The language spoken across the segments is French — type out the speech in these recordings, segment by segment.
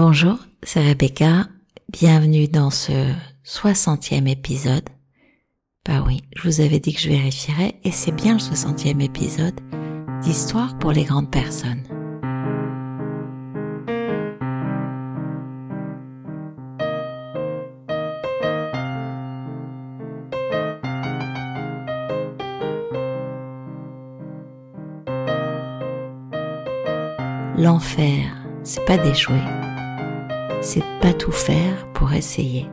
Bonjour, c'est Rebecca. Bienvenue dans ce 60e épisode. Bah oui, je vous avais dit que je vérifierais et c'est bien le 60e épisode d'Histoire pour les grandes personnes. L'enfer, c'est pas d'échouer, c'est de pas tout faire pour essayer.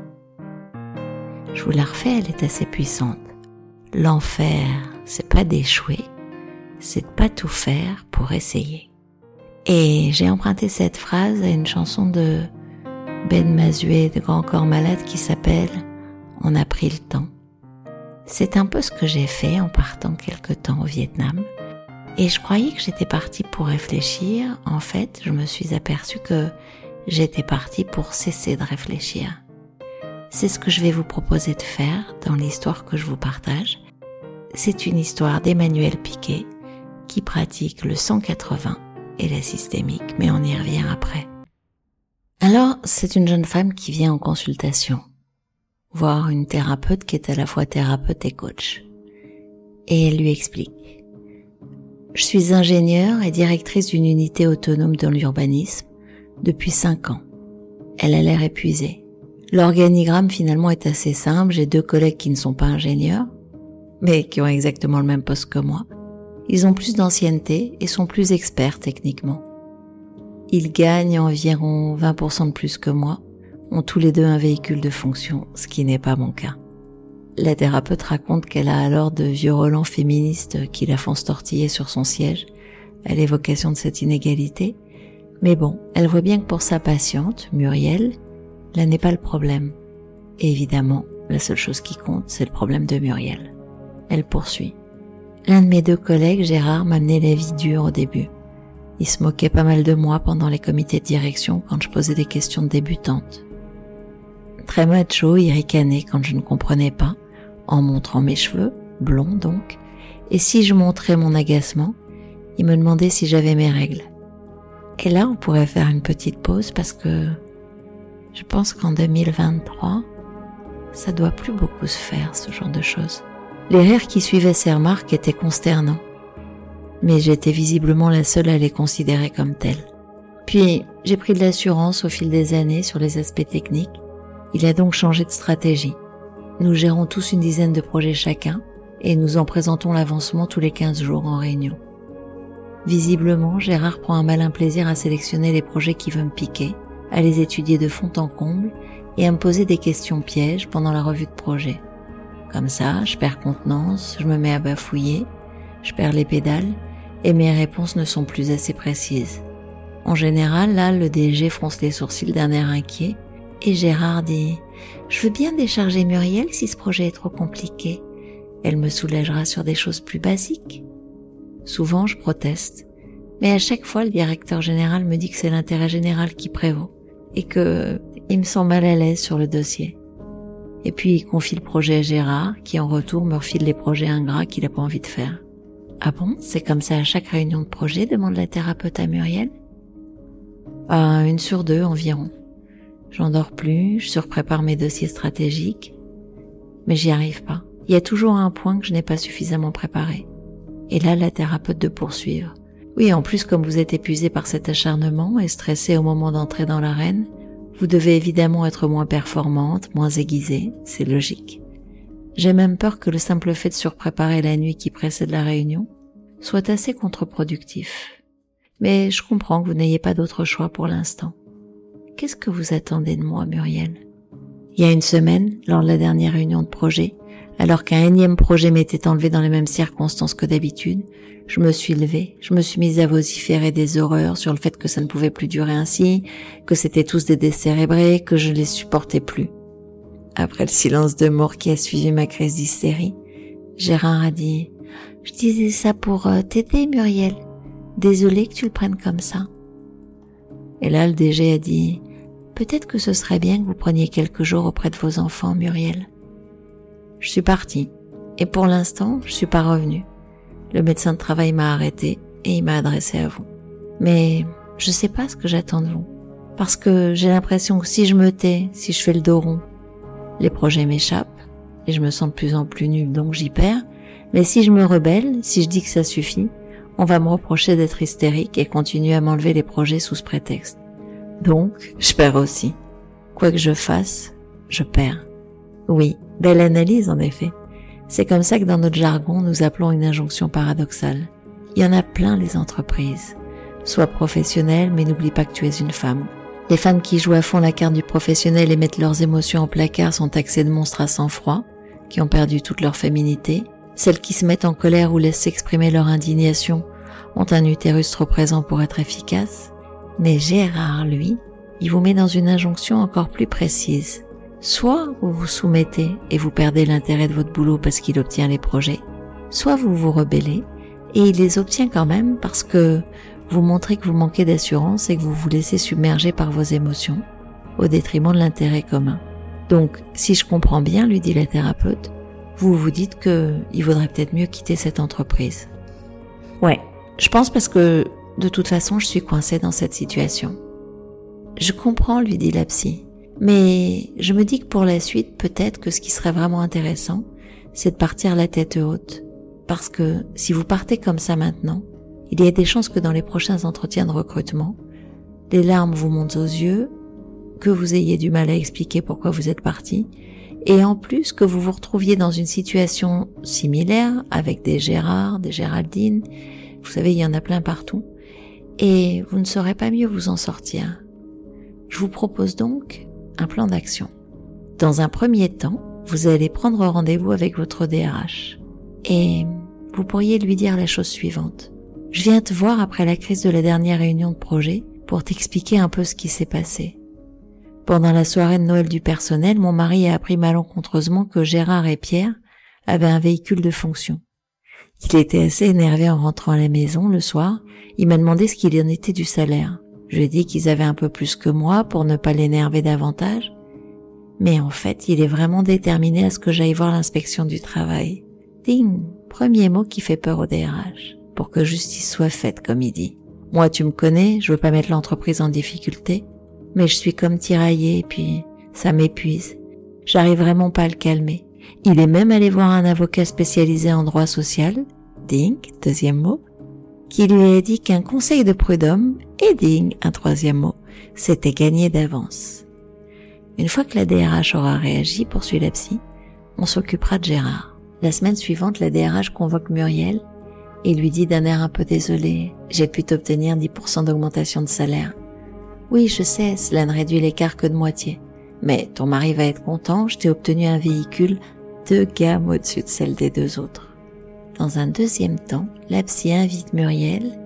Je vous la refais, elle est assez puissante. L'enfer, c'est pas d'échouer, c'est de pas tout faire pour essayer. Et j'ai emprunté cette phrase à une chanson de Ben Mazué de Grand Corps Malade qui s'appelle On a pris le temps. C'est un peu ce que j'ai fait en partant quelque temps au Vietnam. Et je croyais que j'étais partie pour réfléchir. En fait, je me suis aperçue que j'étais partie pour cesser de réfléchir. C'est ce que je vais vous proposer de faire dans l'histoire que je vous partage. C'est une histoire d'Emmanuel Piquet qui pratique le 180 et la systémique, mais on y revient après. Alors, c'est une jeune femme qui vient en consultation, voir une thérapeute qui est à la fois thérapeute et coach. Et elle lui explique je suis ingénieure et directrice d'une unité autonome dans l'urbanisme depuis cinq ans. Elle a l'air épuisée. L'organigramme finalement est assez simple. J'ai deux collègues qui ne sont pas ingénieurs, mais qui ont exactement le même poste que moi. Ils ont plus d'ancienneté et sont plus experts techniquement. Ils gagnent environ 20% de plus que moi, ont tous les deux un véhicule de fonction, ce qui n'est pas mon cas. La thérapeute raconte qu'elle a alors de vieux féministes qui la font se tortiller sur son siège à l'évocation de cette inégalité. Mais bon, elle voit bien que pour sa patiente, Muriel, là n'est pas le problème. Et évidemment, la seule chose qui compte, c'est le problème de Muriel. Elle poursuit. L'un de mes deux collègues, Gérard, m'amenait la vie dure au début. Il se moquait pas mal de moi pendant les comités de direction quand je posais des questions de débutantes. Très macho, il ricanait quand je ne comprenais pas en montrant mes cheveux, blonds donc, et si je montrais mon agacement, il me demandait si j'avais mes règles. Et là, on pourrait faire une petite pause parce que je pense qu'en 2023, ça doit plus beaucoup se faire, ce genre de choses. Les rires qui suivaient ces remarques étaient consternants, mais j'étais visiblement la seule à les considérer comme telles. Puis, j'ai pris de l'assurance au fil des années sur les aspects techniques. Il a donc changé de stratégie. Nous gérons tous une dizaine de projets chacun et nous en présentons l'avancement tous les 15 jours en réunion. Visiblement, Gérard prend un malin plaisir à sélectionner les projets qui veulent me piquer, à les étudier de fond en comble et à me poser des questions pièges pendant la revue de projet. Comme ça, je perds contenance, je me mets à bafouiller, je perds les pédales et mes réponses ne sont plus assez précises. En général, là, le DG fronce les sourcils d'un air inquiet et Gérard dit je veux bien décharger Muriel si ce projet est trop compliqué. Elle me soulagera sur des choses plus basiques. Souvent, je proteste. Mais à chaque fois, le directeur général me dit que c'est l'intérêt général qui prévaut et que il me sent mal à l'aise sur le dossier. Et puis, il confie le projet à Gérard, qui en retour me refile les projets ingrats qu'il n'a pas envie de faire. Ah bon? C'est comme ça à chaque réunion de projet? demande la thérapeute à Muriel. Ah, une sur deux environ. J'en dors plus, je surprépare mes dossiers stratégiques, mais j'y arrive pas. Il y a toujours un point que je n'ai pas suffisamment préparé. Et là, la thérapeute de poursuivre. Oui, en plus, comme vous êtes épuisé par cet acharnement et stressé au moment d'entrer dans l'arène, vous devez évidemment être moins performante, moins aiguisée, c'est logique. J'ai même peur que le simple fait de surpréparer la nuit qui précède la réunion soit assez contre-productif. Mais je comprends que vous n'ayez pas d'autre choix pour l'instant. Qu'est-ce que vous attendez de moi, Muriel? Il y a une semaine, lors de la dernière réunion de projet, alors qu'un énième projet m'était enlevé dans les mêmes circonstances que d'habitude, je me suis levée, je me suis mise à vociférer des horreurs sur le fait que ça ne pouvait plus durer ainsi, que c'était tous des décérébrés, que je ne les supportais plus. Après le silence de mort qui a suivi ma crise d'hystérie, Gérard a dit « Je disais ça pour euh, t'aider, Muriel. Désolée que tu le prennes comme ça. » Et là, le DG a dit, peut-être que ce serait bien que vous preniez quelques jours auprès de vos enfants, Muriel. Je suis partie. Et pour l'instant, je suis pas revenue. Le médecin de travail m'a arrêté et il m'a adressé à vous. Mais je sais pas ce que j'attends de vous. Parce que j'ai l'impression que si je me tais, si je fais le dos rond, les projets m'échappent et je me sens de plus en plus nul, donc j'y perds. Mais si je me rebelle, si je dis que ça suffit, on va me reprocher d'être hystérique et continuer à m'enlever les projets sous ce prétexte. Donc, je perds aussi. Quoi que je fasse, je perds. Oui, belle analyse en effet. C'est comme ça que dans notre jargon, nous appelons une injonction paradoxale. Il y en a plein les entreprises. Sois professionnel, mais n'oublie pas que tu es une femme. Les femmes qui jouent à fond la carte du professionnel et mettent leurs émotions en placard sont taxées de monstres à sang-froid, qui ont perdu toute leur féminité. Celles qui se mettent en colère ou laissent s'exprimer leur indignation ont un utérus trop présent pour être efficace. Mais Gérard, lui, il vous met dans une injonction encore plus précise. Soit vous vous soumettez et vous perdez l'intérêt de votre boulot parce qu'il obtient les projets, soit vous vous rebellez et il les obtient quand même parce que vous montrez que vous manquez d'assurance et que vous vous laissez submerger par vos émotions au détriment de l'intérêt commun. Donc, si je comprends bien, lui dit la thérapeute, vous vous dites que il vaudrait peut-être mieux quitter cette entreprise. Ouais, je pense parce que de toute façon, je suis coincée dans cette situation. Je comprends, lui dit la psy, mais je me dis que pour la suite, peut-être que ce qui serait vraiment intéressant, c'est de partir la tête haute. Parce que si vous partez comme ça maintenant, il y a des chances que dans les prochains entretiens de recrutement, les larmes vous montent aux yeux, que vous ayez du mal à expliquer pourquoi vous êtes parti, et en plus que vous vous retrouviez dans une situation similaire avec des Gérard, des Géraldine, vous savez, il y en a plein partout, et vous ne saurez pas mieux vous en sortir. Je vous propose donc un plan d'action. Dans un premier temps, vous allez prendre rendez-vous avec votre DRH et vous pourriez lui dire la chose suivante. Je viens te voir après la crise de la dernière réunion de projet pour t'expliquer un peu ce qui s'est passé. Pendant la soirée de Noël du personnel, mon mari a appris malencontreusement que Gérard et Pierre avaient un véhicule de fonction. Il était assez énervé en rentrant à la maison le soir. Il m'a demandé ce qu'il en était du salaire. Je lui ai dit qu'ils avaient un peu plus que moi pour ne pas l'énerver davantage. Mais en fait, il est vraiment déterminé à ce que j'aille voir l'inspection du travail. Ding, premier mot qui fait peur au DRH, pour que justice soit faite, comme il dit. Moi, tu me connais, je veux pas mettre l'entreprise en difficulté, mais je suis comme tiraillée, et puis ça m'épuise. J'arrive vraiment pas à le calmer. Il est même allé voir un avocat spécialisé en droit social, ding, deuxième mot, qui lui a dit qu'un conseil de prud'homme, et ding, un troisième mot, s'était gagné d'avance. Une fois que la DRH aura réagi, poursuit la psy, on s'occupera de Gérard. La semaine suivante, la DRH convoque Muriel et lui dit d'un air un peu désolé, j'ai pu t'obtenir 10% d'augmentation de salaire. Oui, je sais, cela ne réduit l'écart que de moitié. Mais ton mari va être content, je t'ai obtenu un véhicule deux gammes au-dessus de celle des deux autres. Dans un deuxième temps, la psy invite Muriel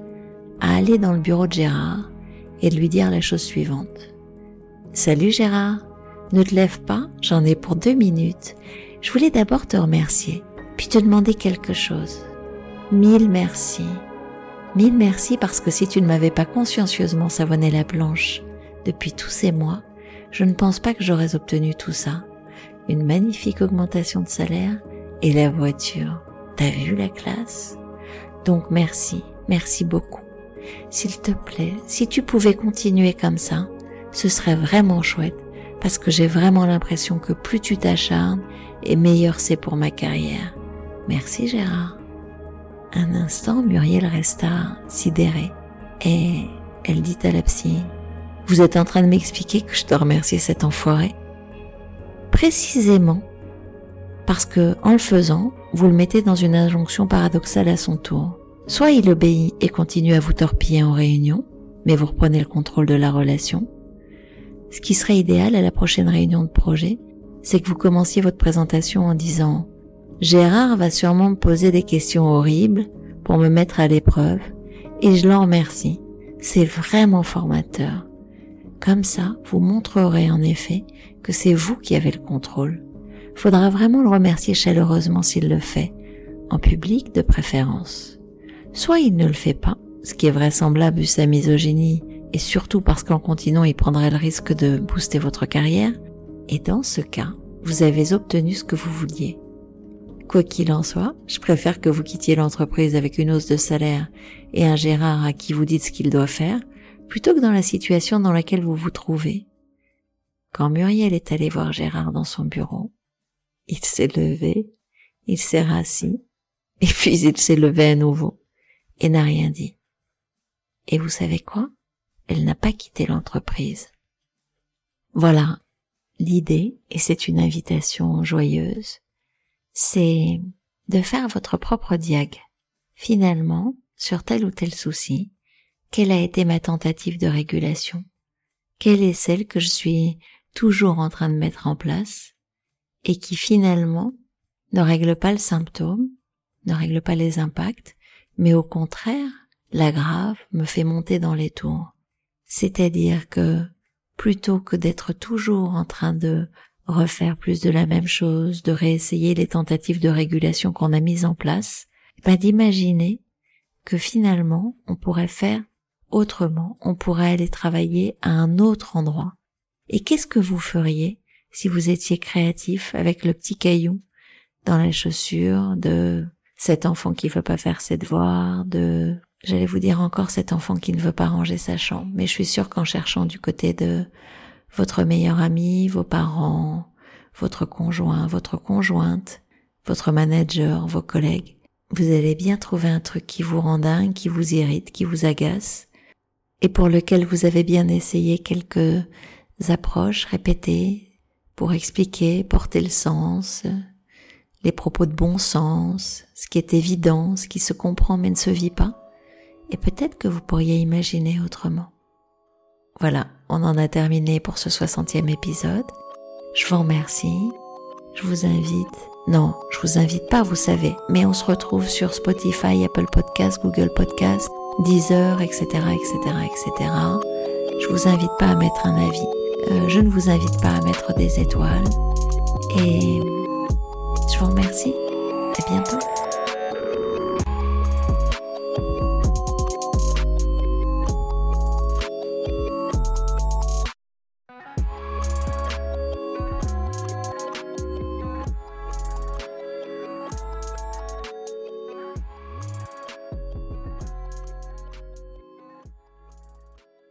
à aller dans le bureau de Gérard et lui dire la chose suivante. Salut Gérard, ne te lève pas, j'en ai pour deux minutes. Je voulais d'abord te remercier, puis te demander quelque chose. Mille merci. Mille merci parce que si tu ne m'avais pas consciencieusement savonné la planche depuis tous ces mois, je ne pense pas que j'aurais obtenu tout ça. Une magnifique augmentation de salaire et la voiture. T'as vu la classe? Donc merci, merci beaucoup. S'il te plaît, si tu pouvais continuer comme ça, ce serait vraiment chouette parce que j'ai vraiment l'impression que plus tu t'acharnes et meilleur c'est pour ma carrière. Merci Gérard. Un instant, Muriel resta sidérée et elle dit à la vous êtes en train de m'expliquer que je dois remercier cet enfoiré? Précisément parce que, en le faisant, vous le mettez dans une injonction paradoxale à son tour. Soit il obéit et continue à vous torpiller en réunion, mais vous reprenez le contrôle de la relation. Ce qui serait idéal à la prochaine réunion de projet, c'est que vous commenciez votre présentation en disant Gérard va sûrement me poser des questions horribles pour me mettre à l'épreuve et je l'en remercie. C'est vraiment formateur. Comme ça, vous montrerez en effet que c'est vous qui avez le contrôle faudra vraiment le remercier chaleureusement s'il le fait, en public de préférence. Soit il ne le fait pas, ce qui est vraisemblable vu sa misogynie, et surtout parce qu'en continuant il prendrait le risque de booster votre carrière, et dans ce cas, vous avez obtenu ce que vous vouliez. Quoi qu'il en soit, je préfère que vous quittiez l'entreprise avec une hausse de salaire et un Gérard à qui vous dites ce qu'il doit faire, plutôt que dans la situation dans laquelle vous vous trouvez. Quand Muriel est allé voir Gérard dans son bureau, il s'est levé, il s'est rassis, et puis il s'est levé à nouveau, et n'a rien dit. Et vous savez quoi? Elle n'a pas quitté l'entreprise. Voilà l'idée, et c'est une invitation joyeuse, c'est de faire votre propre diag. Finalement, sur tel ou tel souci, quelle a été ma tentative de régulation? Quelle est celle que je suis toujours en train de mettre en place? Et qui finalement ne règle pas le symptôme, ne règle pas les impacts, mais au contraire l'aggrave, me fait monter dans les tours. C'est-à-dire que plutôt que d'être toujours en train de refaire plus de la même chose, de réessayer les tentatives de régulation qu'on a mises en place, ben d'imaginer que finalement on pourrait faire autrement, on pourrait aller travailler à un autre endroit. Et qu'est-ce que vous feriez si vous étiez créatif avec le petit caillou dans la chaussure de cet enfant qui veut pas faire ses devoirs, de J'allais vous dire encore cet enfant qui ne veut pas ranger sa chambre, mais je suis sûre qu'en cherchant du côté de votre meilleur ami, vos parents, votre conjoint, votre conjointe, votre manager, vos collègues, vous allez bien trouver un truc qui vous rend dingue, qui vous irrite, qui vous agace, et pour lequel vous avez bien essayé quelques approches répétées pour expliquer, porter le sens, les propos de bon sens, ce qui est évident, ce qui se comprend mais ne se vit pas et peut-être que vous pourriez imaginer autrement. Voilà, on en a terminé pour ce 60e épisode. Je vous remercie. Je vous invite. Non, je vous invite pas, vous savez, mais on se retrouve sur Spotify, Apple Podcasts, Google Podcasts, Deezer, etc., etc., etc. Je vous invite pas à mettre un avis. Euh, je ne vous invite pas à mettre des étoiles. Et je vous remercie. À bientôt.